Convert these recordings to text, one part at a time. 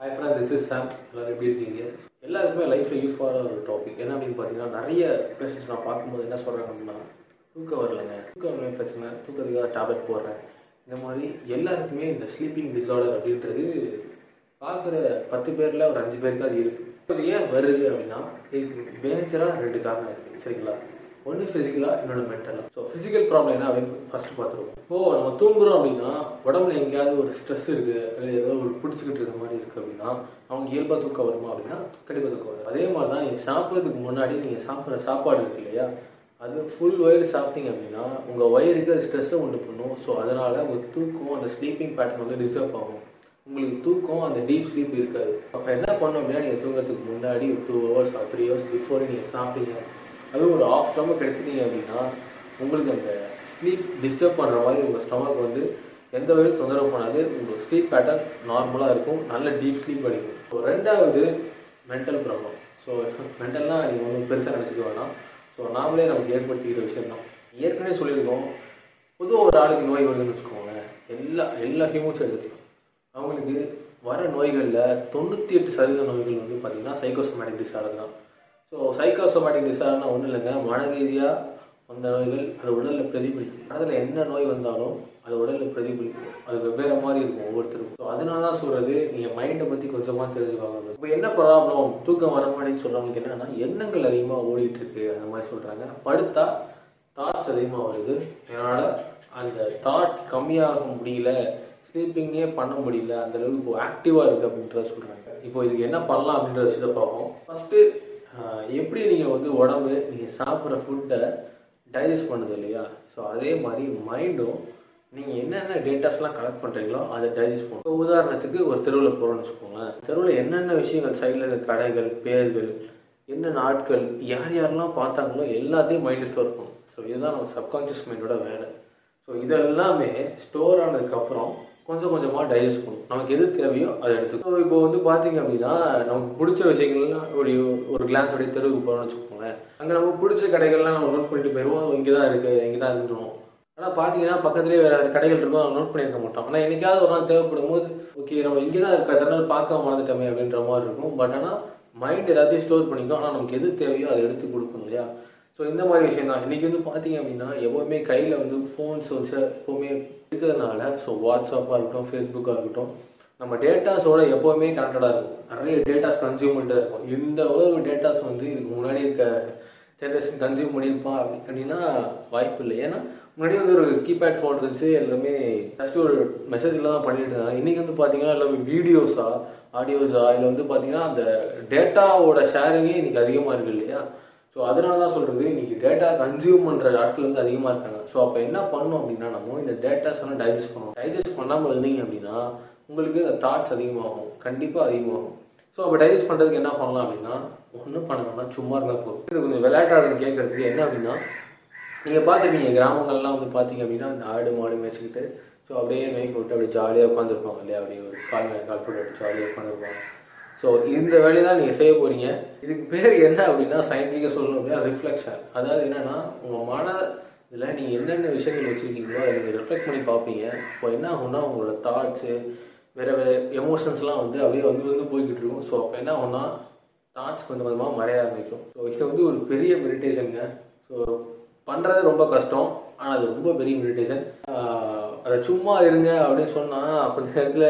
Hi friend this is Sam எல்லோரும் எப்படி இருக்கீங்க? எல்லாருக்குமே லைஃப்பில் யூஸ்ஃபுல்லான ஒரு டாபிக் என்ன அப்படின்னு பார்த்தீங்கன்னா நிறைய பேஷண்ட்ஸ் நான் பார்க்கும்போது என்ன சொல்கிறாங்க அப்படின்னா தூக்கம் வரலைங்க. தூக்கம் வரல பிரச்சனை. தூக்கத்துக்காக டேப்லெட் போடுறேன். இந்த மாதிரி எல்லாருக்குமே இந்த ஸ்லீப்பிங் டிஸார்டர் அப்படின்றது பார்க்குற பத்து பேரில் ஒரு அஞ்சு பேருக்கு அது இருக்குது அது ஏன் வருது அப்படின்னா இதுக்கு மேஜராக ரெண்டு காரணம் இருக்குது சரிங்களா? ஒன்று ஃபிசிக்கலாக இன்னொன்று மென்டலாக ஸோ ஃபிசிக்கல் ப்ராப்ளம் என்ன அப்படின்னு ஃபஸ்ட்டு பார்த்துருவோம். இப்போது நம்ம தூங்குறோம் அப்படின்னா உடம்புல எங்கேயாவது ஒரு ஸ்ட்ரெஸ் இருக்குது இல்லை ஏதாவது ஒரு பிடிச்சிக்கிட்டு இருக்க மாதிரி இருக்குது அப்படின்னா அவங்க இயல்பாக தூக்கம் வருமா அப்படின்னா கண்டிப்பாக தூக்கம் வரும் அதே மாதிரி தான் நீங்கள் சாப்பிட்றதுக்கு முன்னாடி நீங்கள் சாப்பிட்ற சாப்பாடு இருக்கு இல்லையா? அது ஃபுல் வயிறு சாப்பிட்டீங்க அப்படின்னா உங்கள் வயிறுக்கு அது ஸ்ட்ரெஸ்ஸை உண்டு பண்ணும். ஸோ அதனால் ஒரு தூக்கம் அந்த ஸ்லீப்பிங் பேட்டர்ன் வந்து டிஸ்டர்ப் ஆகும். உங்களுக்கு தூக்கம் அந்த டீப் ஸ்லீப் இருக்காது. அப்போ என்ன பண்ணோம் அப்படின்னா நீங்கள் தூங்குறதுக்கு முன்னாடி ஒரு two hours or three hours before நீங்கள் சாப்பிட்டீங்க. அதுவும் ஒரு ஆஃப் ஸ்டமக் எடுத்துட்டீங்க அப்படின்னா உங்களுக்கு அந்த ஸ்லீப் டிஸ்டர்ப் பண்ணுற மாதிரி உங்கள் ஸ்டமக் வந்து எந்த வகையில் தொந்தரவு பண்ணாது. உங்கள் ஸ்லீப் பேட்டர்ன் நார்மலாக இருக்கும். நல்ல டீப் ஸ்லீப் அடிக்கும். ஸோ ரெண்டாவது மென்டல் ப்ராப்ளம் ஸோ மென்டல்னால் நீங்கள் ஒன்றும் பெருசாக நினச்சிக்க வேணாம். ஸோ நாமளே நமக்கு ஏற்படுத்திக்கிற விஷயம் தான். ஏற்கனவே சொல்லியிருக்கோம். பொதுவாக ஒரு ஆளுக்கு நோய் வருதுன்னு வச்சுக்கோங்களேன். எல்லா எல்லா ஹியூமன்ஸும் எடுத்துக்கலாம் அவங்களுக்கு வர நோய்களில் தொண்ணூற்றி எட்டு சதவீத நோய்கள் வந்து பார்த்திங்கன்னா சைக்கோசோமேட்டிக் டிசார்டர் தான். ஸோ சைக்கோசோமேட்டிக் டிசார்டர்னா ஒன்றும் இல்லைங்க. மன ரீதியாக வந்த நோய்கள் அது உடலில் பிரதிபலிக்கும் மனதில் என்ன நோய் வந்தாலும் அது உடலில் பிரதிபலிக்கும். அது வெவ்வேறு மாதிரி இருக்கும் ஒவ்வொருத்தருக்கும். ஸோ அதனால தான் சொல்கிறது நீங்கள் மைண்டை பற்றி கொஞ்சமாக தெரிஞ்சுக்கோங்க. இப்போ என்ன ப்ராப்ளம்? தூக்கம் வர மாதிரி சொல்கிறவங்களுக்கு என்னென்னா எண்ணங்கள் அதிகமாக ஓடிட்டு இருக்கு அந்த மாதிரி சொல்கிறாங்க படுத்தா தாட்ஸ் அதிகமாக வருது. அதனால் அந்த தாட் கம்மியாக முடியல ஸ்லீப்பிங்கே பண்ண முடியல அந்த அளவுக்கு இப்போ ஆக்டிவாக இருக்குது அப்படின்றத சொல்கிறாங்க இப்போ இதுக்கு என்ன பண்ணலாம் அப்படின்ற விஷயத்தை பார்ப்போம். ஃபஸ்ட்டு எப்படி நீங்கள் வந்து உடம்பு நீங்கள் சாப்பிட்ற ஃபுட்டை டைஜஸ்ட் பண்ணுது இல்லையா? ஸோ அதே மாதிரி மைண்டும் நீங்கள் என்னென்ன டேட்டாஸ்லாம் கலெக்ட் பண்ணுறீங்களோ அதை டைஜஸ்ட் பண்ணும் உதாரணத்துக்கு ஒரு தெருவில் போகிறோம்னு வச்சுக்கோங்களேன். தெருவில் என்னென்ன விஷயங்கள் சைடில் இருக்க கடைகள் பேர்கள் என்னென்ன ஆட்கள் யார் யாரெல்லாம் பார்த்தாங்களோ எல்லாத்தையும் மைண்டில் ஸ்டோர் பண்ணும் ஸோ இதுதான் நம்ம சப்கான்ஷியஸ் மைண்டோட வேலை. ஸோ இதெல்லாமே ஸ்டோர் ஆனதுக்கப்புறம் கொஞ்சம் கொஞ்சமாக டைஜஸ்ட் பண்ணும். நமக்கு எது தேவையோ அதை எடுத்துக்கோ இப்போ வந்து பார்த்தீங்க அப்படின்னா நமக்கு பிடிச்ச விஷயங்கள்லாம் ஒரு ஒரு கிளாஸ் அப்படியே தெருவுக்கு போகிறோம்னு வச்சுக்கோங்களேன். அங்கே நமக்கு பிடிச்ச கடைகள்லாம் நம்ம நோட் பண்ணிட்டு போயிடுவோம் இங்கே தான் இருக்குது இங்கே தான் இருந்துருவோம் ஆனால் பார்த்தீங்கன்னா பக்கத்துலேயே வேறு வேறு கடைகள் இருக்கும். அதை நோட் பண்ணியிருக்க மாட்டோம். ஆனால் என்னைக்காவது ஒரு நாள் தேவைப்படும் போது ஓகே நம்ம இங்கே தான் இருக்க அதனால பார்க்க மறந்துட்டோமே அப்படின்ற மாதிரி இருக்கும். பட் ஆனால் மைண்ட் எல்லாத்தையும் ஸ்டோர் பண்ணிக்கும். ஆனால் நமக்கு எது தேவையோ அதை எடுத்து கொடுக்கணும் இல்லையா? ஸோ இந்த மாதிரி விஷயம் தான் இன்றைக்கி வந்து பார்த்தீங்க அப்படின்னா எப்போவுமே கையில் வந்து ஃபோன்ஸ் வச்சு எப்போவுமே இருக்கிறதுனால ஸோ வாட்ஸ்அப்பாக இருக்கட்டும் ஃபேஸ்புக்காக இருக்கட்டும் நம்ம டேட்டாஸோட எப்போவுமே கனெக்டடாக இருக்கும். நிறைய டேட்டாஸ் கன்சியூமெண்ட்டாக இருக்கும் இந்த அளவு டேட்டாஸ் வந்து இதுக்கு முன்னாடி இருக்க ஜென்ரேஷன் கன்சியூம் பண்ணியிருப்பா அப்படின்னா வாய்ப்பு இல்லை. ஏன்னா முன்னாடி வந்து ஒரு கீபேட் ஃபோன் இருந்துச்சு எல்லாமே ஃபஸ்ட்டு ஒரு மெசேஜில் தான் பண்ணிட்டு இருந்தாங்க. இன்றைக்கி வந்து பார்த்தீங்கன்னா எல்லாமே வீடியோஸா ஆடியோஸா இல்லை வந்து பார்த்தீங்கன்னா அந்த டேட்டாவோட ஷேரிங்கே இன்றைக்கி அதிகமாக இருக்குது இல்லையா? ஸோ அதனால தான் சொல்கிறது இன்றைக்கி டேட்டா கன்சியூம் பண்ணுற ஆட்கள் வந்து அதிகமாக இருக்காங்க. ஸோ அப்போ என்ன பண்ணணும் அப்படின்னா நம்ம இந்த டேட்டாஸ் எல்லாம் டைஜஸ்ட் பண்ணணும். டைஜஸ்ட் பண்ணாமல் இருந்தீங்க அப்படின்னா உங்களுக்கு தாட்ஸ் அதிகமாகும். கண்டிப்பாக அதிகமாகும். ஸோ அப்போ டைஜஸ்ட் பண்ணுறதுக்கு என்ன பண்ணலாம் அப்படின்னா ஒன்றும் பண்ண வேணாம் சும்மா இருந்தால் போதும். இது கொஞ்சம் விளையாட்டாளர் கேட்கறதுக்கு என்ன அப்படின்னா நீங்கள் பார்த்துருப்பீங்க கிராமங்கள்லாம் வந்து பார்த்தீங்க அப்படின்னா இந்த ஆடு மாடு மேய்ச்சிக்கிட்டு ஸோ அப்படியே மேய்க்கு விட்டு அப்படியே ஜாலியாக உட்காந்துருப்பாங்க இல்லையா? அப்படியே ஒரு கால் கால் போட்டு ஜாலியாக உட்காந்துருப்பாங்க ஸோ இந்த வேலையை தான் நீங்கள் செய்ய போகிறீங்க இதுக்கு பேர் என்ன அப்படின்னா சயின்டிஃபிக்காக சொல்லணும் அப்படின்னா ரிஃப்ளெக்ஷன் அதாவது என்னென்னா உங்கள் மன இதில் நீங்கள் என்னென்ன விஷயங்கள் வச்சுருக்கீங்களோ அதை நீங்கள் ரிஃப்ளெக்ட் பண்ணி பார்ப்பீங்க. இப்போ என்ன ஆகும்னா உங்களோட தாட்ஸு வேறு வேறு எமோஷன்ஸ்லாம் வந்து அப்படியே வந்து வந்து போய்கிட்டு இருக்கும். ஸோ அப்போ என்ன ஆகும்னா தாட்ஸ் கொஞ்சம் கொஞ்சமாக மறைய ஆரம்பிக்கும். ஸோ இது வந்து ஒரு பெரிய மெடிடேஷனுங்க ஸோ பண்ணுறது ரொம்ப கஷ்டம் ஆனால் அது ரொம்ப பெரிய மெடிடேஷன் அதை சும்மா இருங்க அப்படின்னு சொன்னால் கொஞ்ச நேரத்தில்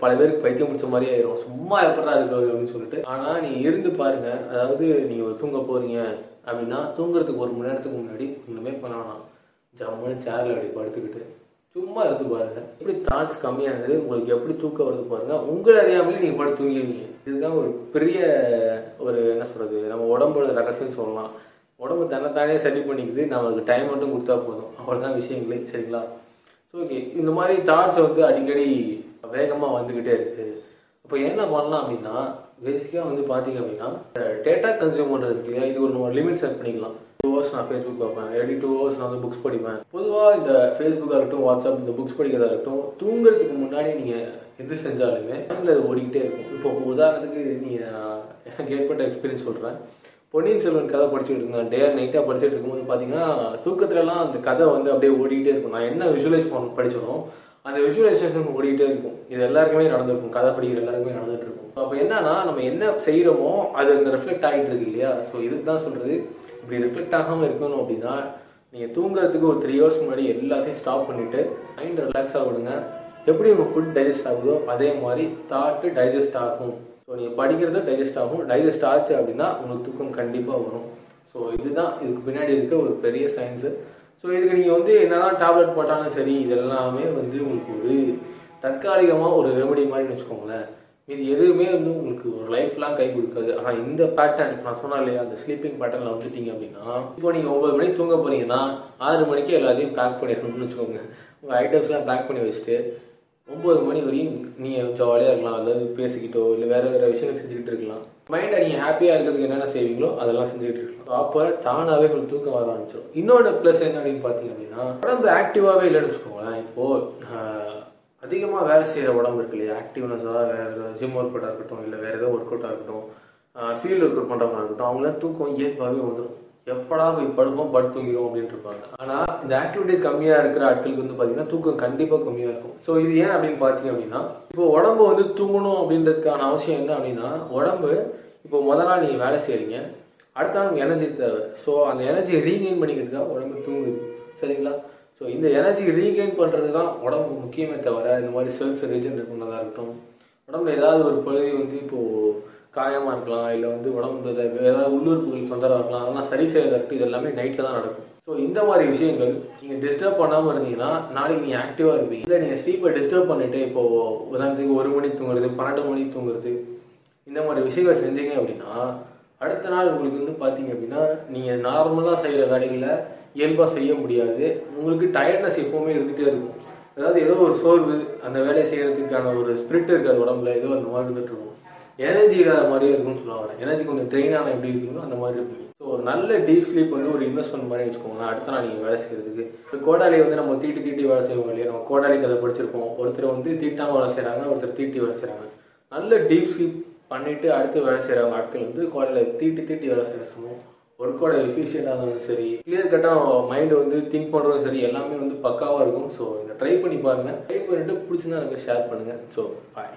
பல பேருக்கு பைத்தியம் முடிச்ச மாதிரி ஆயிரும். சும்மா எப்படா இருக்கு அப்படின்னு சொல்லிட்டு. ஆனால் நீங்கள் இருந்து பாருங்க. அதாவது நீங்கள் தூங்க போறீங்க அப்படின்னா தூங்குறதுக்கு ஒரு மணி நேரத்துக்கு முன்னாடி ஒன்றுமே பண்ண வேணாம். ஜம்முன்னு சேரில் அப்படி படுத்துக்கிட்டு. சும்மா இருந்து பாருங்க. எப்படி தாட்ஸ் கம்மியாகுது உங்களுக்கு எப்படி தூக்கம் வருது பாருங்க. உங்களை அறியாமலே நீங்கள் படம் தூங்கிடுவீங்க. இதுதான் ஒரு பெரிய ஒரு என்ன சொல்றது நம்ம உடம்போட ரகசியம் சொல்லலாம். உடம்பு தன்னைத்தானே சரி பண்ணிக்குது. நம்மளுக்கு டைம் மட்டும் கொடுத்தா போதும். அவ்வளோதான் விஷயங்களே சரிங்களா? ஸோ ஓகே இந்த மாதிரி தாட்ஸ் வந்து அடிக்கடி வேகமாக வந்துக்கிட்டே இருக்குது இப்போ என்ன பண்ணலாம் அப்படின்னா பேசிக்காக வந்து பார்த்தீங்க அப்படின்னா டேட்டா கன்சியூம் பண்ணுறது இல்லையா? இது ஒரு லிமிட் செட் பண்ணிக்கலாம். டூ ஹவர்ஸ் நான் ஃபேஸ்புக் பார்ப்பேன். இல்லாட்டி டூ ஹவர்ஸ் நான் வந்து புக்ஸ் படிப்பேன். பொதுவாக இந்த ஃபேஸ்புக்காக இருக்கட்டும் வாட்ஸ்அப் இந்த புக்ஸ் படிக்கிறதா இருக்கட்டும் தூங்குறதுக்கு முன்னாடி நீங்கள் எது செஞ்சாலுமே மைண்டில் அது ஓடிக்கிட்டே இருக்கும். இப்போ உதாரணத்துக்கு நீங்கள் எனக்கு ஏற்பட்ட எக்ஸ்பீரியன்ஸ் சொல்கிறேன் பொன்னியின் செல்வன் கதை படிச்சுட்டு இருந்தேன். டே நைட்டாக படிச்சுட்டு இருக்கும்போது பார்த்தீங்கன்னா தூக்கத்துலலாம் அந்த கதை வந்து அப்படியே ஓடிக்கிட்டே இருக்கும். நான் என்ன விஷுவலைஸ் பண்ண படிச்சனோ அந்த விஷுவலைசேஷன் ஓடிக்கிட்டே இருக்கும். இது எல்லாருக்குமே நடந்திருக்கும். கதை படிக்கிற எல்லாருக்குமே நடந்துட்டு இருக்கும் அப்போ என்னன்னா நம்ம என்ன செய்கிறோமோ அது அங்கே ரிஃப்ளெக்ட் ஆகிட்டு இருக்கு இல்லையா? ஸோ இதுக்கு தான் சொல்கிறது இப்படி ரிஃப்ளெக்ட் ஆகாமல் இருக்கணும் அப்படின்னா நீங்கள் தூங்குறதுக்கு ஒரு த்ரீ ஹவர்ஸ் முன்னாடி எல்லாத்தையும் ஸ்டாப் பண்ணிவிட்டு மைண்ட் ரிலாக்ஸாக விடுங்க. எப்படி உங்கள் ஃபுட் டைஜஸ்ட் ஆகுதோ அதே மாதிரி தாட்டு டைஜஸ்ட் ஆகும். ஸோ நீங்கள் படிக்கிறது டைஜஸ்ட் ஆகும். டைஜஸ்ட் ஆச்சு அப்படின்னா உங்களுக்கு தூக்கம் கண்டிப்பாக வரும். ஸோ இதுதான். இதுக்கு பின்னாடி இருக்க ஒரு பெரிய சயின்ஸு ஸோ இதுக்கு நீங்கள் வந்து என்னதான் டேப்லெட் போட்டாலும் சரி இதெல்லாமே வந்து உங்களுக்கு ஒரு தற்காலிகமாக ஒரு ரெமடி மாதிரி வச்சுக்கோங்களேன். இது எதுவுமே வந்து உங்களுக்கு ஒரு லைஃப்லாம் கை கொடுக்காது. ஆனால் இந்த பேட்டர்ன் நான் சொன்னேன் இல்லையா அந்த ஸ்லீப்பிங் பேட்டர்னில் வந்துட்டீங்க அப்படின்னா இப்போ நீங்கள் ஒம்பது மணிக்கு தூங்க போகிறீங்கன்னா ஆறு மணிக்கு எல்லாத்தையும் பேக் பண்ணிடணும்னு வச்சுக்கோங்க. உங்கள் ஐட்டம்ஸ்லாம் பேக் பண்ணி வச்சுட்டு ஒம்பது மணி வரையும் நீங்கள் ஜாலியாக இருக்கலாம். அதாவது பேசிக்கிட்டோ இல்லை வேறு வேறு விஷயங்கள் செஞ்சுக்கிட்டு இருக்கலாம். மைண்டை நீங்கள் ஹாப்பியாக இருக்கிறதுக்கு என்னென்ன செய்வீங்களோ அதெல்லாம் செஞ்சுக்கிட்டு இருக்கலாம். அப்போ தானாகவே உங்களுக்கு தூக்கம் வர ஆரம்பிச்சிடும் இன்னொரு ப்ளஸ் என்ன அப்படின்னு பார்த்தீங்க அப்படின்னா உடம்பு ஆக்டிவாகவே இல்லைன்னு வச்சுக்கோங்களேன். இப்போது அதிகமாக வேலை செய்கிற உடம்பு இருக்கு இல்லையா? ஆக்டிவ்னஸாக வேறு ஏதாவது ஜிம் ஒர்க் அவுட்டாக இருக்கட்டும் இல்லை வேறு ஏதாவது ஒர்க் அவுட்டாக இருக்கட்டும் ஃபீல்டு ஒர்க் அவுட் பண்ணுறவங்களாக இருக்கட்டும் அவங்களாம் தூக்கம் இயல்பாகவே வந்துடும் எப்படா போய் படுப்போம் படுத்து தூங்கிடும் அப்படின்னு இருப்பாங்க. ஆனால் இந்த ஆக்டிவிட்டிஸ் கம்மியாக இருக்கிற ஆட்களுக்கு வந்து பார்த்தீங்கன்னா தூக்கம் கண்டிப்பாக கம்மியாக இருக்கும். ஸோ இது ஏன் அப்படின்னு பார்த்தீங்க அப்படின்னா இப்போ உடம்பு வந்து தூங்கணும் அப்படின்றதுக்கான அவசியம் என்ன அப்படின்னா உடம்பு இப்போ முத நாள் நீங்கள் வேலை செய்கிறீங்க அடுத்த நாள் எனர்ஜி தேவை. ஸோ அந்த எனர்ஜியை ரீகெயின் பண்ணிக்கிறதுக்காக உடம்பு தூங்குது. சரிங்களா? ஸோ இந்த எனர்ஜி ரீகெயின் பண்ணுறது தான் உடம்பு முக்கியமே தவிர இந்த மாதிரி செல்ஸ் ரீஜென்ரேட் பண்ணதாக இருக்கட்டும் உடம்புல ஏதாவது ஒரு பகுதி வந்து இப்போது காயமாக இருக்கலாம் இல்லை வந்து உடம்புல ஏதாவது உள்ளுறுப்புகள் தொந்தரவாக இருக்கலாம் அதெல்லாம் சரி செய்வதற்கு இது எல்லாமே நைட்டில் தான் நடக்கும். ஸோ இந்த மாதிரி விஷயங்கள் நீங்கள் டிஸ்டர்ப் பண்ணாமல் இருந்தீங்கன்னா நாளைக்கு நீங்கள் ஆக்டிவாக இருப்பீங்க. இல்லை நீங்கள் ஸ்லீப்பை டிஸ்டர்ப் பண்ணிவிட்டு இப்போது உதாரணத்துக்கு ஒரு மணிக்கு தூங்குறது பன்னெண்டு மணிக்கு தூங்குறது இந்த மாதிரி விஷயங்கள் செஞ்சீங்க அப்படின்னா அடுத்த நாள் உங்களுக்கு வந்து பார்த்தீங்க அப்படின்னா நீங்கள் நார்மலாக செய்கிற வேலைகளை இயல்பாக செய்ய முடியாது. உங்களுக்கு டயர்ட்னஸ் எப்போவுமே இருந்துகிட்டே இருக்கும். அதாவது ஏதோ ஒரு சோர்வு அந்த வேலையை செய்கிறதுக்கான ஒரு ஸ்பிரிட் இருக்காது உடம்புல ஏதோ அந்த மாதிரி இருந்துட்டு இருக்கும். எனர்ஜி இல்லாத மாதிரியே இருக்கும்னு சொல்லுவாங்க எனர்ஜி கொஞ்சம் ட்ரெயின் ஆனால் எப்படி இருக்குங்களோ அந்த மாதிரி இருக்கும். ஸோ ஒரு நல்ல டீப் ஸ்லீப் வந்து ஒரு இன்வெஸ்ட்மெண்ட் மாதிரி வச்சுக்கோங்களேன். அடுத்த நாள் நீங்கள் வேலை செய்கிறதுக்கு இப்போ கோடாலி வந்து நம்ம தீட்டி தீட்டி வேலை செய்வோம் இல்லையா? நம்ம கோடாலி கதை படிச்சிருப்போம். ஒருத்தர் வந்து தீட்டாமல் வேலை செய்கிறாங்க ஒருத்தர் தீட்டி வேலை செய்கிறாங்க நல்ல டீப் ஸ்லீப் பண்ணிவிட்டு அடுத்து வேலை செய்கிறவங்க ஆட்கள் வந்து கோடையில் தீட்டி தீட்டி வேலை செய்கிற ஒர்க்கோட எஃபிஷியண்டாக இருந்தாலும் சரி கிளியர் கட்டாக மைண்டு வந்து திங்க் பண்ணுறதும் சரி எல்லாமே வந்து பக்காவாக இருக்கும். ஸோ இதை ட்ரை பண்ணி பாருங்கள் ட்ரை பண்ணிட்டு பிடிச்சிருந்தா எனக்கு ஷேர் பண்ணுங்கள் ஸோ பாய்